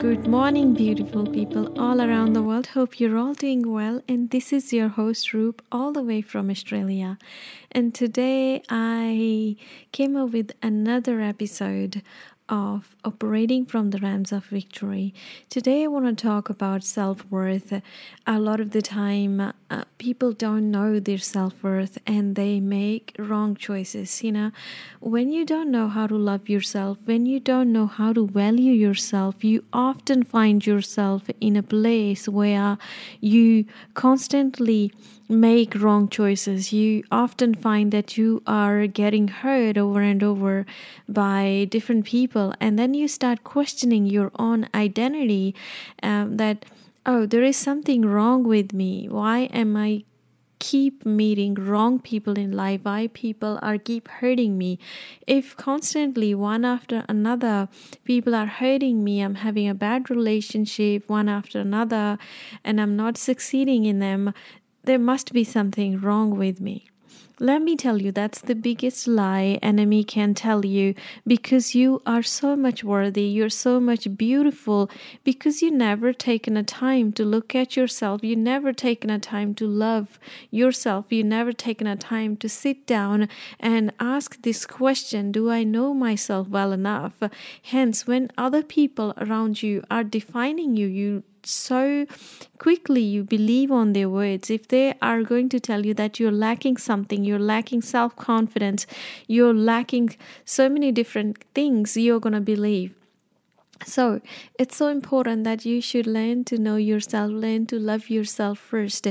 Good morning, beautiful people all around the world. Hope you're all doing well. And this is your host, Roop, all the way from Australia. And today I came up with another episode of operating from the realms of victory. Today, I want to talk about self worth. A lot of the time, uh, people don't know their self worth and they make wrong choices. You know, when you don't know how to love yourself, when you don't know how to value yourself, you often find yourself in a place where you constantly make wrong choices, you often find that you are getting hurt over and over by different people, and then you start questioning your own identity um, that, oh, there is something wrong with me. Why am I keep meeting wrong people in life? Why people are keep hurting me? If constantly one after another people are hurting me i'm having a bad relationship one after another and i'm not succeeding in them there must be something wrong with me. Let me tell you, that's the biggest lie enemy can tell you because you are so much worthy, you're so much beautiful, because you never taken a time to look at yourself, you never taken a time to love yourself, you never taken a time to sit down and ask this question Do I know myself well enough? Hence, when other people around you are defining you, you so quickly you believe on their words. If they are going to tell you that you're lacking something you're lacking self-confidence you're lacking so many different things you're going to believe. So it's so important that you should learn to know yourself learn to love yourself first.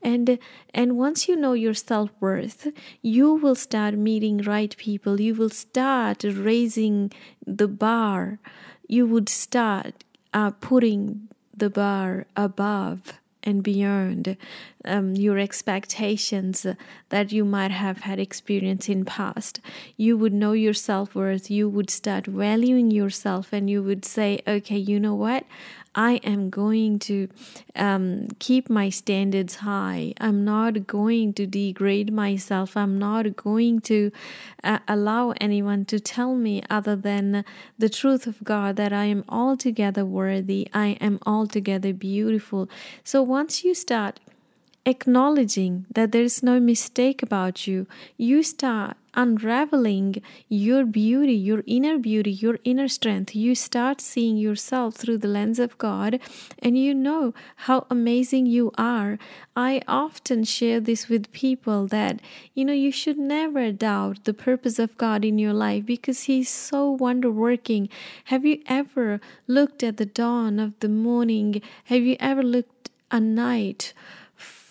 And and once you know your self-worth you will start meeting right people. You will start raising the bar. You would start uh, putting the bar above and beyond um, your expectations that you might have had experience in past. You would know your self-worth you would start valuing yourself and you would say okay you know what I am going to um, keep my standards high. I'm not going to degrade myself. I'm not going to uh, allow anyone to tell me other than the truth of God that I am altogether worthy. I am altogether beautiful. So once you start acknowledging that there is no mistake about you, you start unraveling your beauty, your inner beauty, your inner strength. You start seeing yourself through the lens of God and you know how amazing you are. I often share this with people that, you know, you should never doubt the purpose of God in your life because He's so wonder working. Have you ever looked at the dawn of the morning? Have you ever looked a night?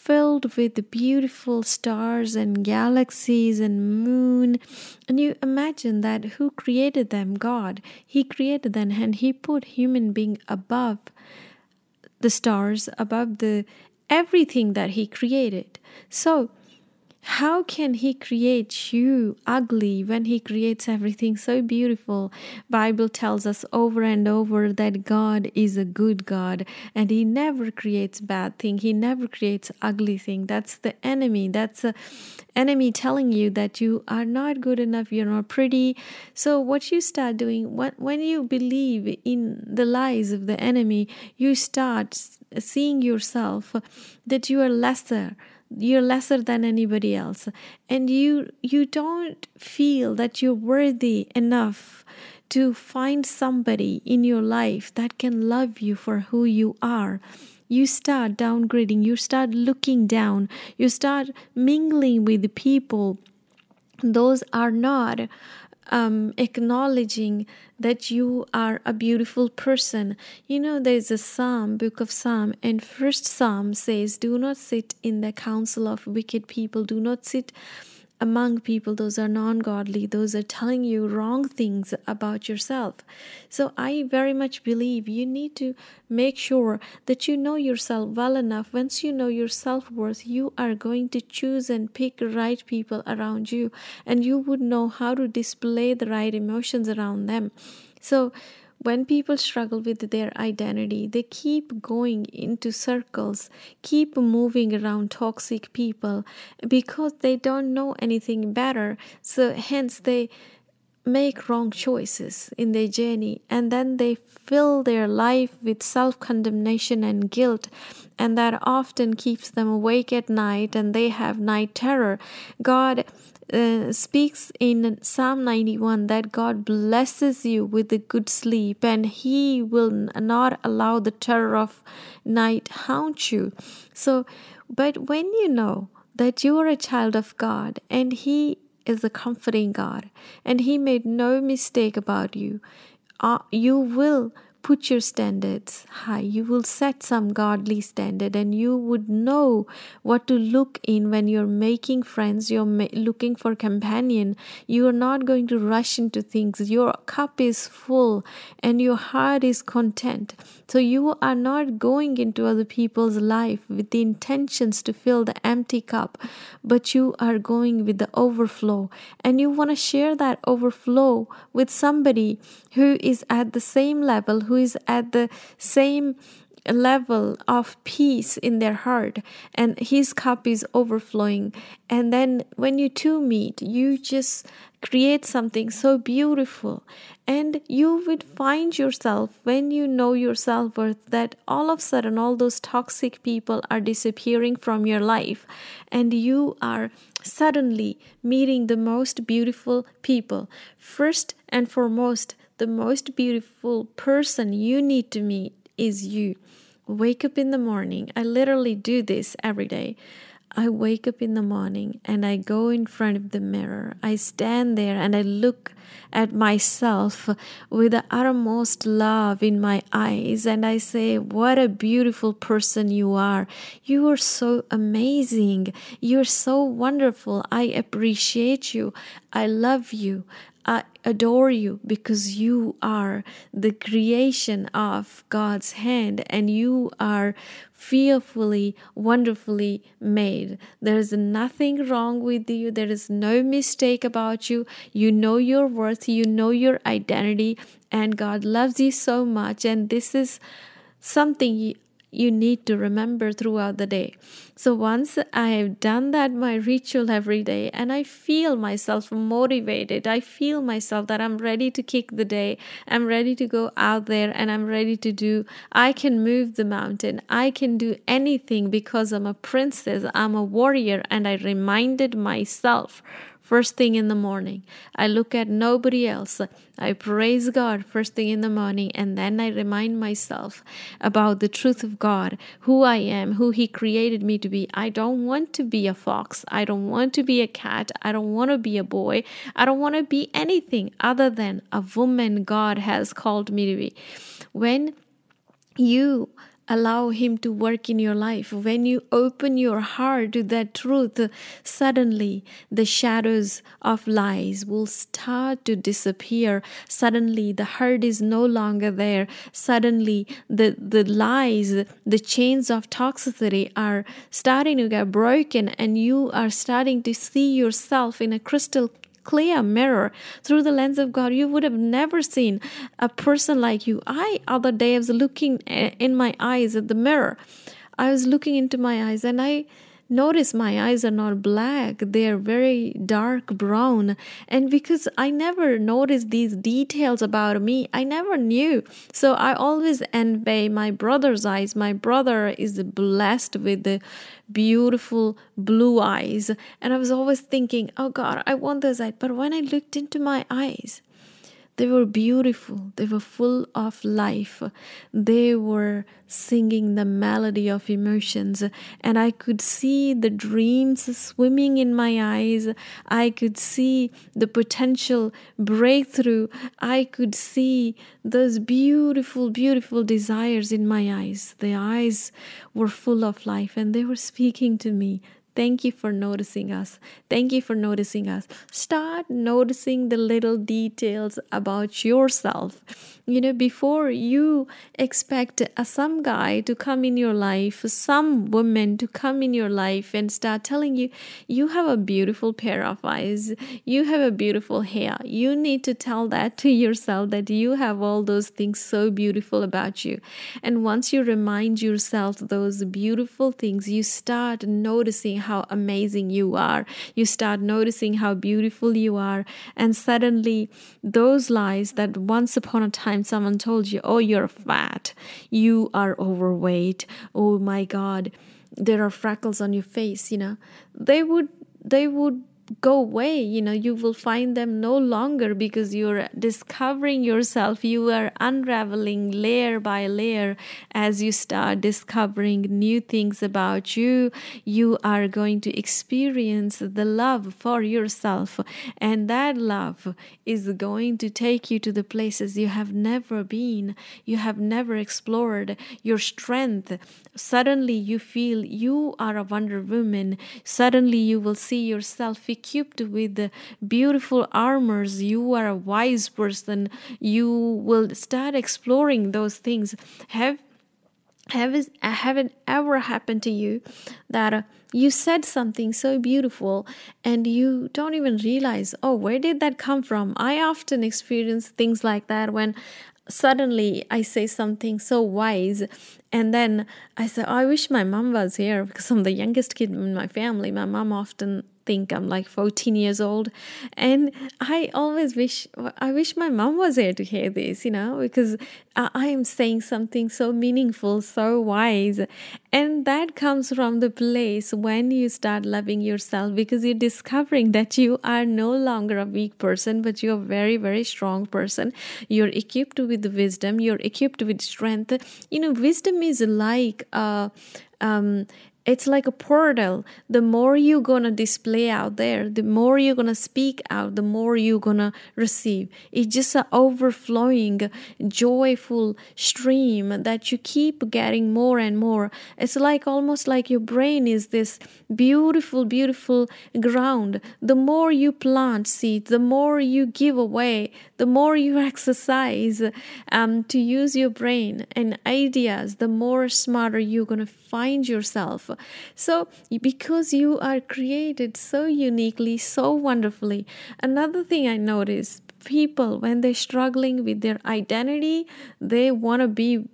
Filled with beautiful stars and galaxies and moon. And you imagine that who created them? God. He created them and he put human being above the stars above the everything that he created. So how can he create you ugly when he creates everything so beautiful? Bible tells us over and over that god is a good god and he never creates bad thing. He never creates ugly thing. That's the enemy. That's the enemy telling you that you are not good enough you're not pretty. So what you start doing when, when you believe in the lies of the enemy you start seeing yourself that you are lesser you're lesser than anybody else. And you you don't feel that you're worthy enough to find somebody in your life that can love you for who you are. You start downgrading. You start looking down. You start mingling with people. Those are not um, acknowledging that you are a beautiful person. You know, there's a psalm, book of Psalm, and first psalm says, Do not sit in the council of wicked people, do not sit among people, those are non godly, those are telling you wrong things about yourself. So I very much believe you need to make sure that you know yourself well enough. Once you know your self worth, you are going to choose and pick right people around you, and you would know how to display the right emotions around them. So when people struggle with their identity, they keep going into circles, keep moving around toxic people because they don't know anything better. So, hence, they make wrong choices in their journey and then they fill their life with self condemnation and guilt and that often keeps them awake at night and they have night terror god uh, speaks in Psalm 91 that God blesses you with a good sleep and He will not allow the terror of night haunt you. So, but when you know that you are a child of God and He is a comforting God and He made no mistake about you, uh, you will put your standards high. You will set some godly standard and you would know what to look in when you're making friends, you're ma- looking for companion. You are not going to rush into things. Your cup is full and your heart is content. So you are not going into other people's life with the intentions to fill the empty cup, but you are going with the overflow and you want to share that overflow with somebody who is at the same level who is at the same level of peace in their heart and his cup is overflowing. And then when you two meet you just create something so beautiful. And you would find yourself when you know your self-worth that all of a sudden all those toxic people are disappearing from your life. And you are suddenly meeting the most beautiful people. First and foremost the most beautiful person you need to meet is you. Wake up in the morning. I literally do this every day. I wake up in the morning and I go in front of the mirror. I stand there and I look at myself with the uttermost love in my eyes and I say, What a beautiful person you are. You are so amazing. You're so wonderful. I appreciate you. I love you. I adore you because you are the creation of God's hand and you are fearfully, wonderfully made. There is nothing wrong with you, there is no mistake about you. You know your worth, you know your identity, and God loves you so much. And this is something you need to remember throughout the day. So once I have done that, my ritual every day, and I feel myself motivated, I feel myself that I'm ready to kick the day, I'm ready to go out there and I'm ready to do, I can move the mountain, I can do anything because I'm a princess, I'm a warrior, and I reminded myself first thing in the morning. I look at nobody else. I praise God first thing in the morning, and then I remind myself about the truth of God, who I am, who He created me to be. I don't want to be a fox. I don't want to be a cat. I don't want to be a boy. I don't want to be anything other than a woman God has called me to be. When you allow Him to work in your life, when you open your heart to that truth, suddenly the shadows of lies will start to disappear. Suddenly the hurt is no longer there. Suddenly the, the lies, the chains of toxicity are starting to get broken, and you are starting to see yourself in a crystal clear mirror through the lens of God. You would have never seen a person like you. I, other day, I was looking eh, in my eyes at the mirror. I was looking into my eyes and I Notice my eyes are not black, they are very dark brown. And because I never noticed these details about me, I never knew. So I always envy my brother's eyes. My brother is blessed with the beautiful blue eyes. And I was always thinking, oh God, I want those eyes. But when I looked into my eyes, they were beautiful, they were full of life, they were singing the melody of emotions, and I could see the dreams swimming in my eyes. I could see the potential breakthrough. I could see those beautiful, beautiful desires in my eyes. The eyes were full of life, and they were speaking to me. Thank you for noticing us. Thank you for noticing us. Start noticing the little details about yourself. You know, before you expect a, some guy to come in your life, some woman to come in your life and start telling you, you have a beautiful pair of eyes, you have a beautiful hair. You need to tell that to yourself that you have all those things so beautiful about you. And once you remind yourself those beautiful things, you start noticing how how amazing you are. You start noticing how beautiful you are. And suddenly, those lies that once upon a time someone told you, oh, you're fat, you are overweight, oh my God, there are freckles on your face, you know, they would they would go away you know you will find them no longer because you're discovering yourself. You are unraveling layer by layer as you start discovering new things about you. You are going to experience the love for yourself and that love is going to take you to the places you have never been you have never explored. Your strength suddenly you feel you are a wonder woman. Suddenly you will see yourself equipped with beautiful armors you are a wise person. You will start exploring those things. Have have have it ever happened to you that uh, you said something so beautiful and you don't even realize oh where did that come from? I often experience things like that when suddenly I say something so wise, and then I say, oh, I wish my mom was here because I'm the youngest kid in my family. My mom often think I'm like 14 years old. And I always wish, I wish my mom was here to hear this, you know, because I am saying something so meaningful, so wise. And that comes from the place when you start loving yourself because you're discovering that you are no longer a weak person, but you're a very, very strong person. You're equipped with wisdom, you're equipped with strength. You know, wisdom is like, uh, um, it's like a portal. The more you're gonna display out there the more you're gonna speak out the more you're gonna receive. It's just an overflowing joyful stream that you keep getting more and more. It's like almost like your brain is this beautiful beautiful ground. The more you plant seeds the more you give away the more you exercise um, to use your brain and ideas the more smarter you're gonna find yourself so, because you are created so uniquely, so wonderfully, another thing I notice people, when they're struggling with their identity, they want to be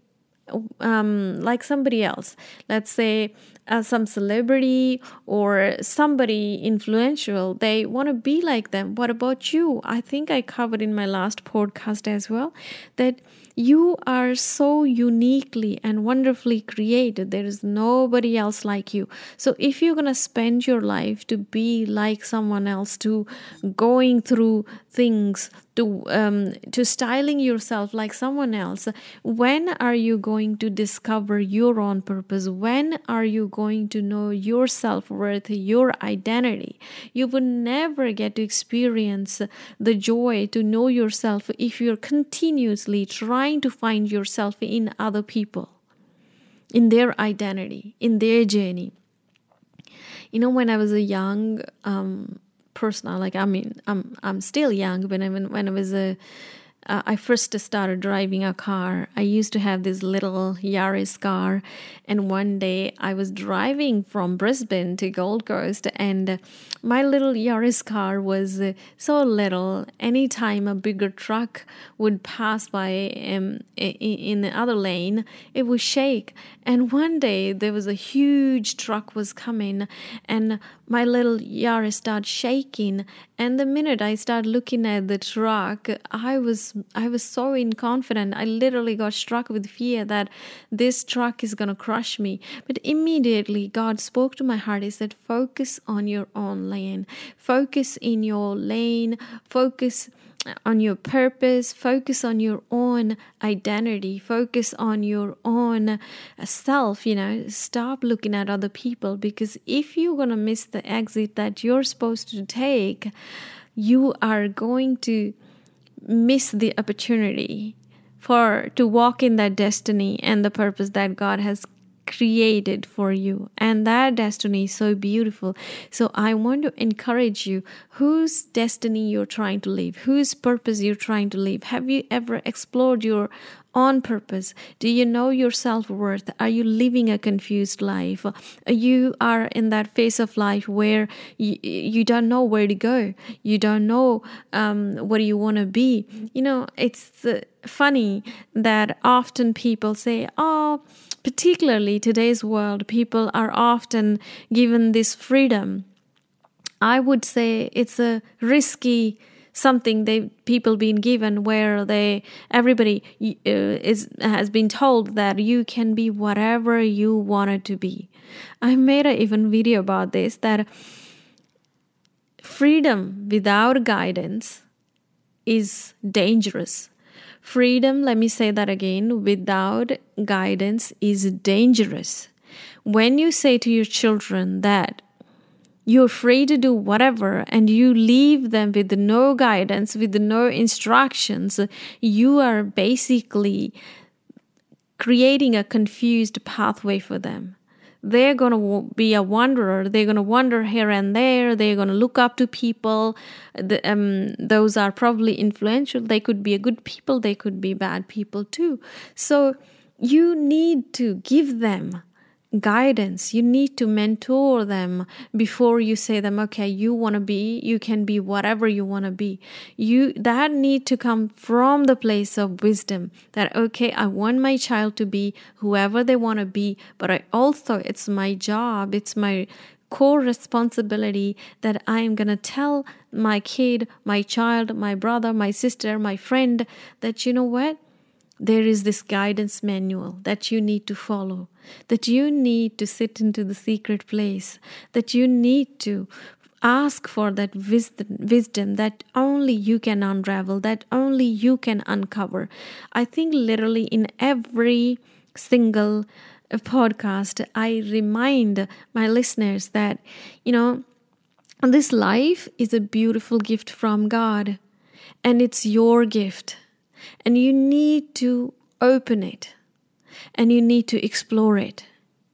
um, like somebody else. Let's say uh, some celebrity or somebody influential, they want to be like them. What about you? I think I covered in my last podcast as well that you are so uniquely and wonderfully created. There is nobody else like you. So if you're going to spend your life to be like someone else, to going through things, to um, to styling yourself like someone else, when are you going to discover your own purpose? When are you going to know your self worth, your identity? You would never get to experience the joy to know yourself if you're continuously trying to find yourself in other people, in their identity, in their journey. You know, when I was a young um, person, like I mean, I'm I'm still young, but when when I was a uh, I first started driving a car, I used to have this little Yaris car. And one day I was driving from Brisbane to Gold Coast, and my little Yaris car was uh, so little. Anytime a bigger truck would pass by um, in the other lane, it would shake. And one day there was a huge truck was coming, and my little Yaris started shaking. And the minute I started looking at the truck, I was I was so inconfident. I literally got struck with fear that this truck is gonna crush me. But immediately God spoke to my heart. He said, Focus on your own lane. Focus in your lane. Focus on your purpose, focus on your own identity, focus on your own self, you know, stop looking at other people because if you're going to miss the exit that you're supposed to take, you are going to miss the opportunity for to walk in that destiny and the purpose that God has created for you and that destiny is so beautiful so i want to encourage you whose destiny you're trying to live whose purpose you're trying to live have you ever explored your on purpose? Do you know your self worth? Are you living a confused life? You are in that phase of life where you, you don't know where to go. You don't know um, what you want to be. You know, it's funny that often people say, "Oh, particularly today's world, people are often given this freedom. I would say it's a risky something they people been given where they everybody uh, is has been told that you can be whatever you wanted to be. I made a even video about this that freedom without guidance is dangerous Freedom, let me say that again, without guidance is dangerous. When you say to your children that you're free to do whatever and you leave them with no guidance, with no instructions, you are basically creating a confused pathway for them they're going to be a wanderer. They're going to wander here and there. They're going to look up to people. The, um, those are probably influential. They could be a good people. They could be bad people too. So you need to give them guidance. You need to mentor them before you say them okay you want to be you can be whatever you want to be. You that need to come from the place of wisdom that okay i want my child to be whoever they want to be but i also it's my job it's my core responsibility that i am going to tell my kid my child my brother my sister my friend that you know what there is this guidance manual that you need to follow, that you need to sit into the secret place, that you need to ask for that wisdom, wisdom that only you can unravel, that only you can uncover. I think literally in every single uh, podcast, I remind my listeners that, you know, this life is a beautiful gift from God, and it's your gift and you need to open it. And you need to explore it.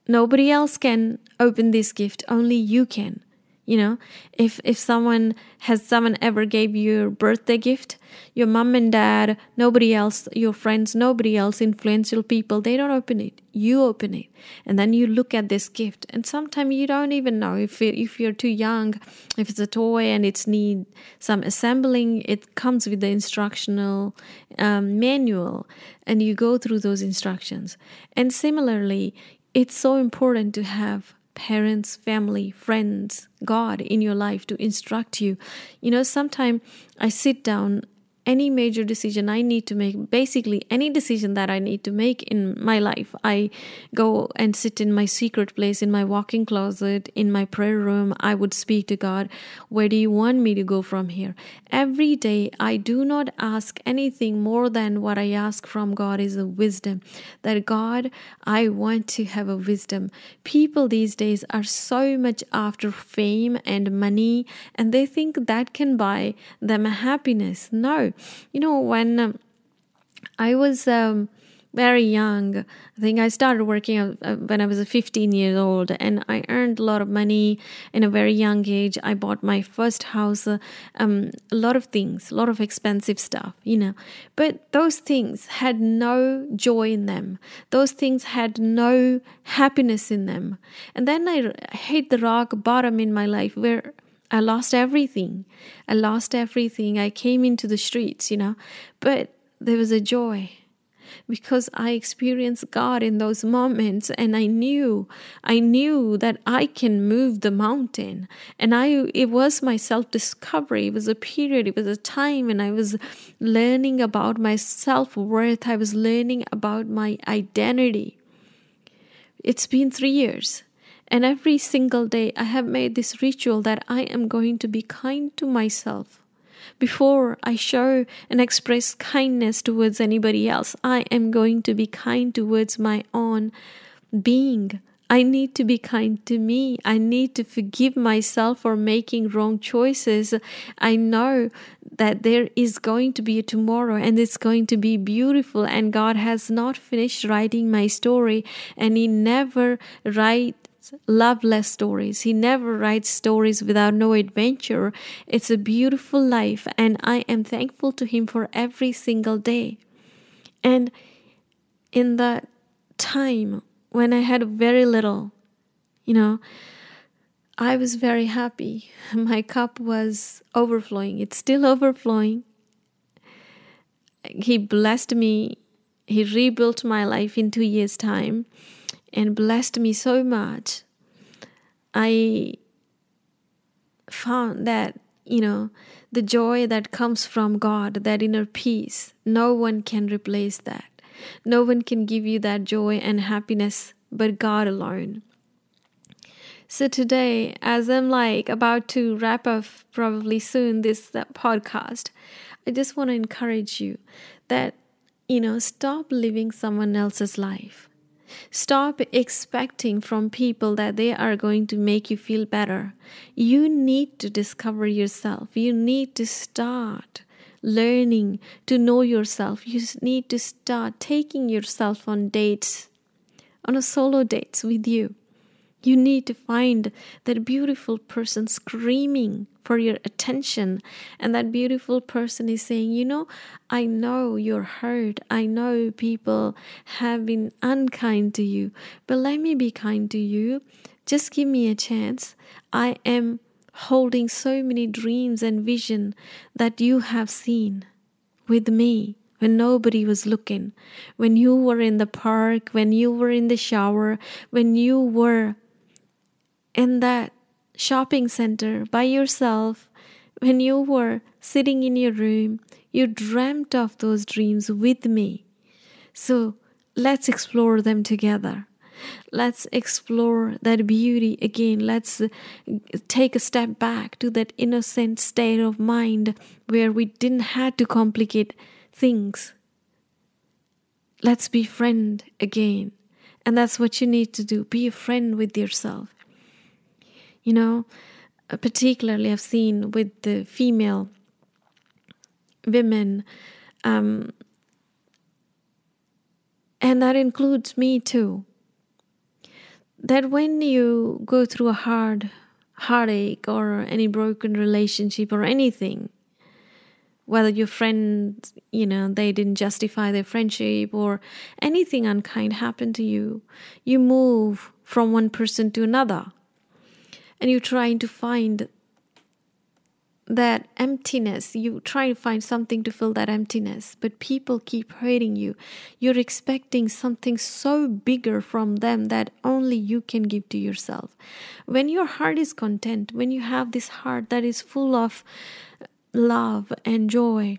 Nobody else can open this gift, only you can you know? If if someone has someone ever gave you a birthday gift your mom and dad nobody else your friends nobody else influential people they don't open it. You open it. And then you look at this gift. And sometimes you don't even know if it, if you're too young if it's a toy and it's need some assembling it comes with the instructional um, manual. And you go through those instructions. And similarly it's so important to have parents, family, friends, God in your life to instruct you. You know, sometimes I sit down any major decision I need to make, basically any decision that I need to make in my life, I go and sit in my secret place, in my walking closet, in my prayer room. I would speak to God, Where do you want me to go from here? Every day, I do not ask anything more than what I ask from God is a wisdom. That God, I want to have a wisdom. People these days are so much after fame and money, and they think that can buy them happiness. No, you know, when um, I was um, very young, I think I started working uh, when I was 15 years old, and I earned a lot of money in a very young age. I bought my first house, uh, um, a lot of things, a lot of expensive stuff, you know. But those things had no joy in them. Those things had no happiness in them. And then I hit the rock bottom in my life where I lost everything. I lost everything. I came into the streets, you know, but there was a joy because I experienced God in those moments and I knew I knew that I can move the mountain. And I it was my self discovery it was a period it was a time and I was learning about my self worth I was learning about my identity. It's been 3 years and every single day, I have made this ritual that I am going to be kind to myself. Before I show and express kindness towards anybody else, I am going to be kind towards my own being. I need to be kind to me. I need to forgive myself for making wrong choices. I know that there is going to be a tomorrow and it's going to be beautiful, and God has not finished writing my story, and He never write loveless stories. He never writes stories without no adventure. It's a beautiful life, and I am thankful to Him for every single day. And in that time when I had very little, you know, I was very happy. My cup was overflowing. It's still overflowing. He blessed me. He rebuilt my life in two years' time and blessed me so much. I found that, you know, the joy that comes from God, that inner peace, no one can replace that. No one can give you that joy and happiness but God alone. So today, as I'm like about to wrap up probably soon this uh, podcast, I just want to encourage you that, you know, stop living someone else's life. Stop expecting from people that they are going to make you feel better. You need to discover yourself. You need to start learning to know yourself. You need to start taking yourself on dates, on a solo dates with you. You need to find that beautiful person screaming for your attention. And that beautiful person is saying, You know, I know you're hurt. I know people have been unkind to you, but let me be kind to you. Just give me a chance. I am holding so many dreams and vision that you have seen with me when nobody was looking, when you were in the park, when you were in the shower, when you were in that shopping center by yourself, when you were sitting in your room, you dreamt of those dreams with me. So let's explore them together. Let's explore that beauty again. Let's uh, take a step back to that innocent state of mind where we didn't have to complicate things. Let's be friend again. And that's what you need to do. Be a friend with yourself. You know, uh, particularly I've seen with the female women, um, and that includes me too. That when you go through a hard heartache or any broken relationship or anything, whether your friend, you know, they didn't justify their friendship or anything unkind happened to you, you move from one person to another and you're trying to find that emptiness. You try to find something to fill that emptiness but people keep hurting you. You're expecting something so bigger from them that only you can give to yourself. When your heart is content when you have this heart that is full of love and joy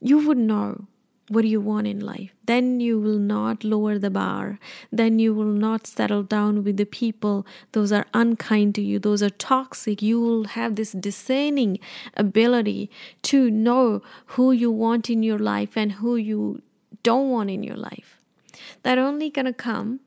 you would know what do you want in life? Then you will not lower the bar. Then you will not settle down with the people. Those are unkind to you. Those are toxic. You will have this discerning ability to know who you want in your life and who you don't want in your life. That only gonna come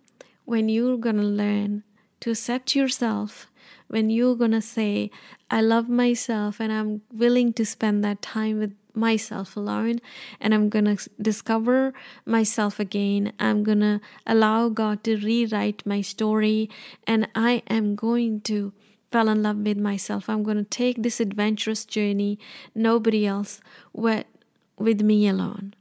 when you're gonna learn to accept yourself when you're gonna say i love myself and i'm willing to spend that time with myself alone and I'm going to discover myself again. I'm going to allow God to rewrite my story and I am going to fall in love with myself. I'm going to take this adventurous journey, nobody else, with, with me alone.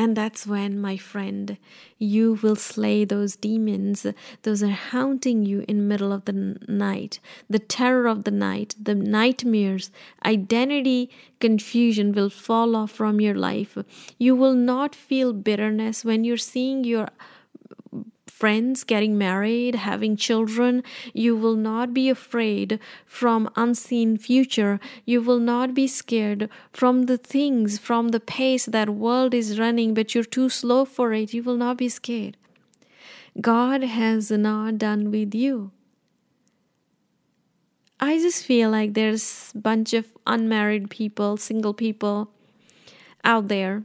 And that's when, my friend, you will slay those demons. Those are haunting you in middle of the night. The terror of the night, the nightmares, identity confusion will fall off from your life. You will not feel bitterness when you're seeing your friends getting married, having children. You will not be afraid from unseen future. You will not be scared from the things, from the pace that world is running, but you're too slow for it. You will not be scared. God has not done with you. I just feel like there's a bunch of unmarried people, single people out there,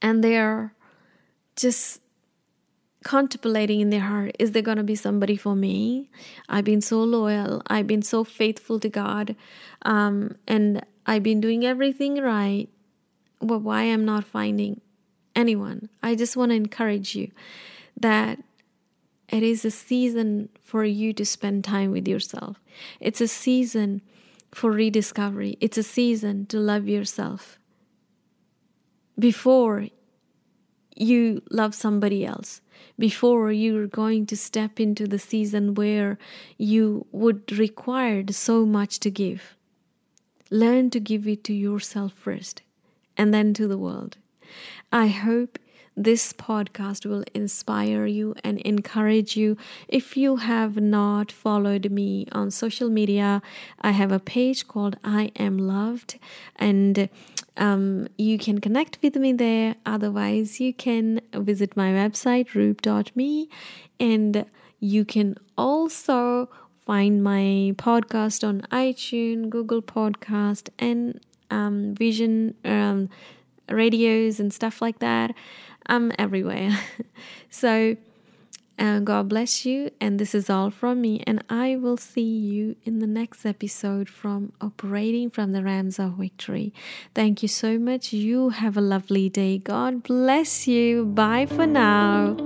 and they're just contemplating in their heart is there going to be somebody for me? I've been so loyal. I've been so faithful to god. Um, and i've been doing everything right but why i'm not finding anyone? I just want to encourage you that it is a season for you to spend time with yourself. It's a season for rediscovery. It's a season to love yourself. Before you love somebody else before you're going to step into the season where you would require so much to give. Learn to give it to yourself first and then to the world. I hope this podcast will inspire you and encourage you. If you have not followed me on social media, I have a page called I Am Loved, and um, you can connect with me there. Otherwise, you can visit my website, roop.me, and you can also find my podcast on iTunes, Google Podcast, and um, Vision um, radios and stuff like that. I'm everywhere. so, uh, God bless you. And this is all from me. And I will see you in the next episode from Operating from the Realms of Victory. Thank you so much. You have a lovely day. God bless you. Bye for now.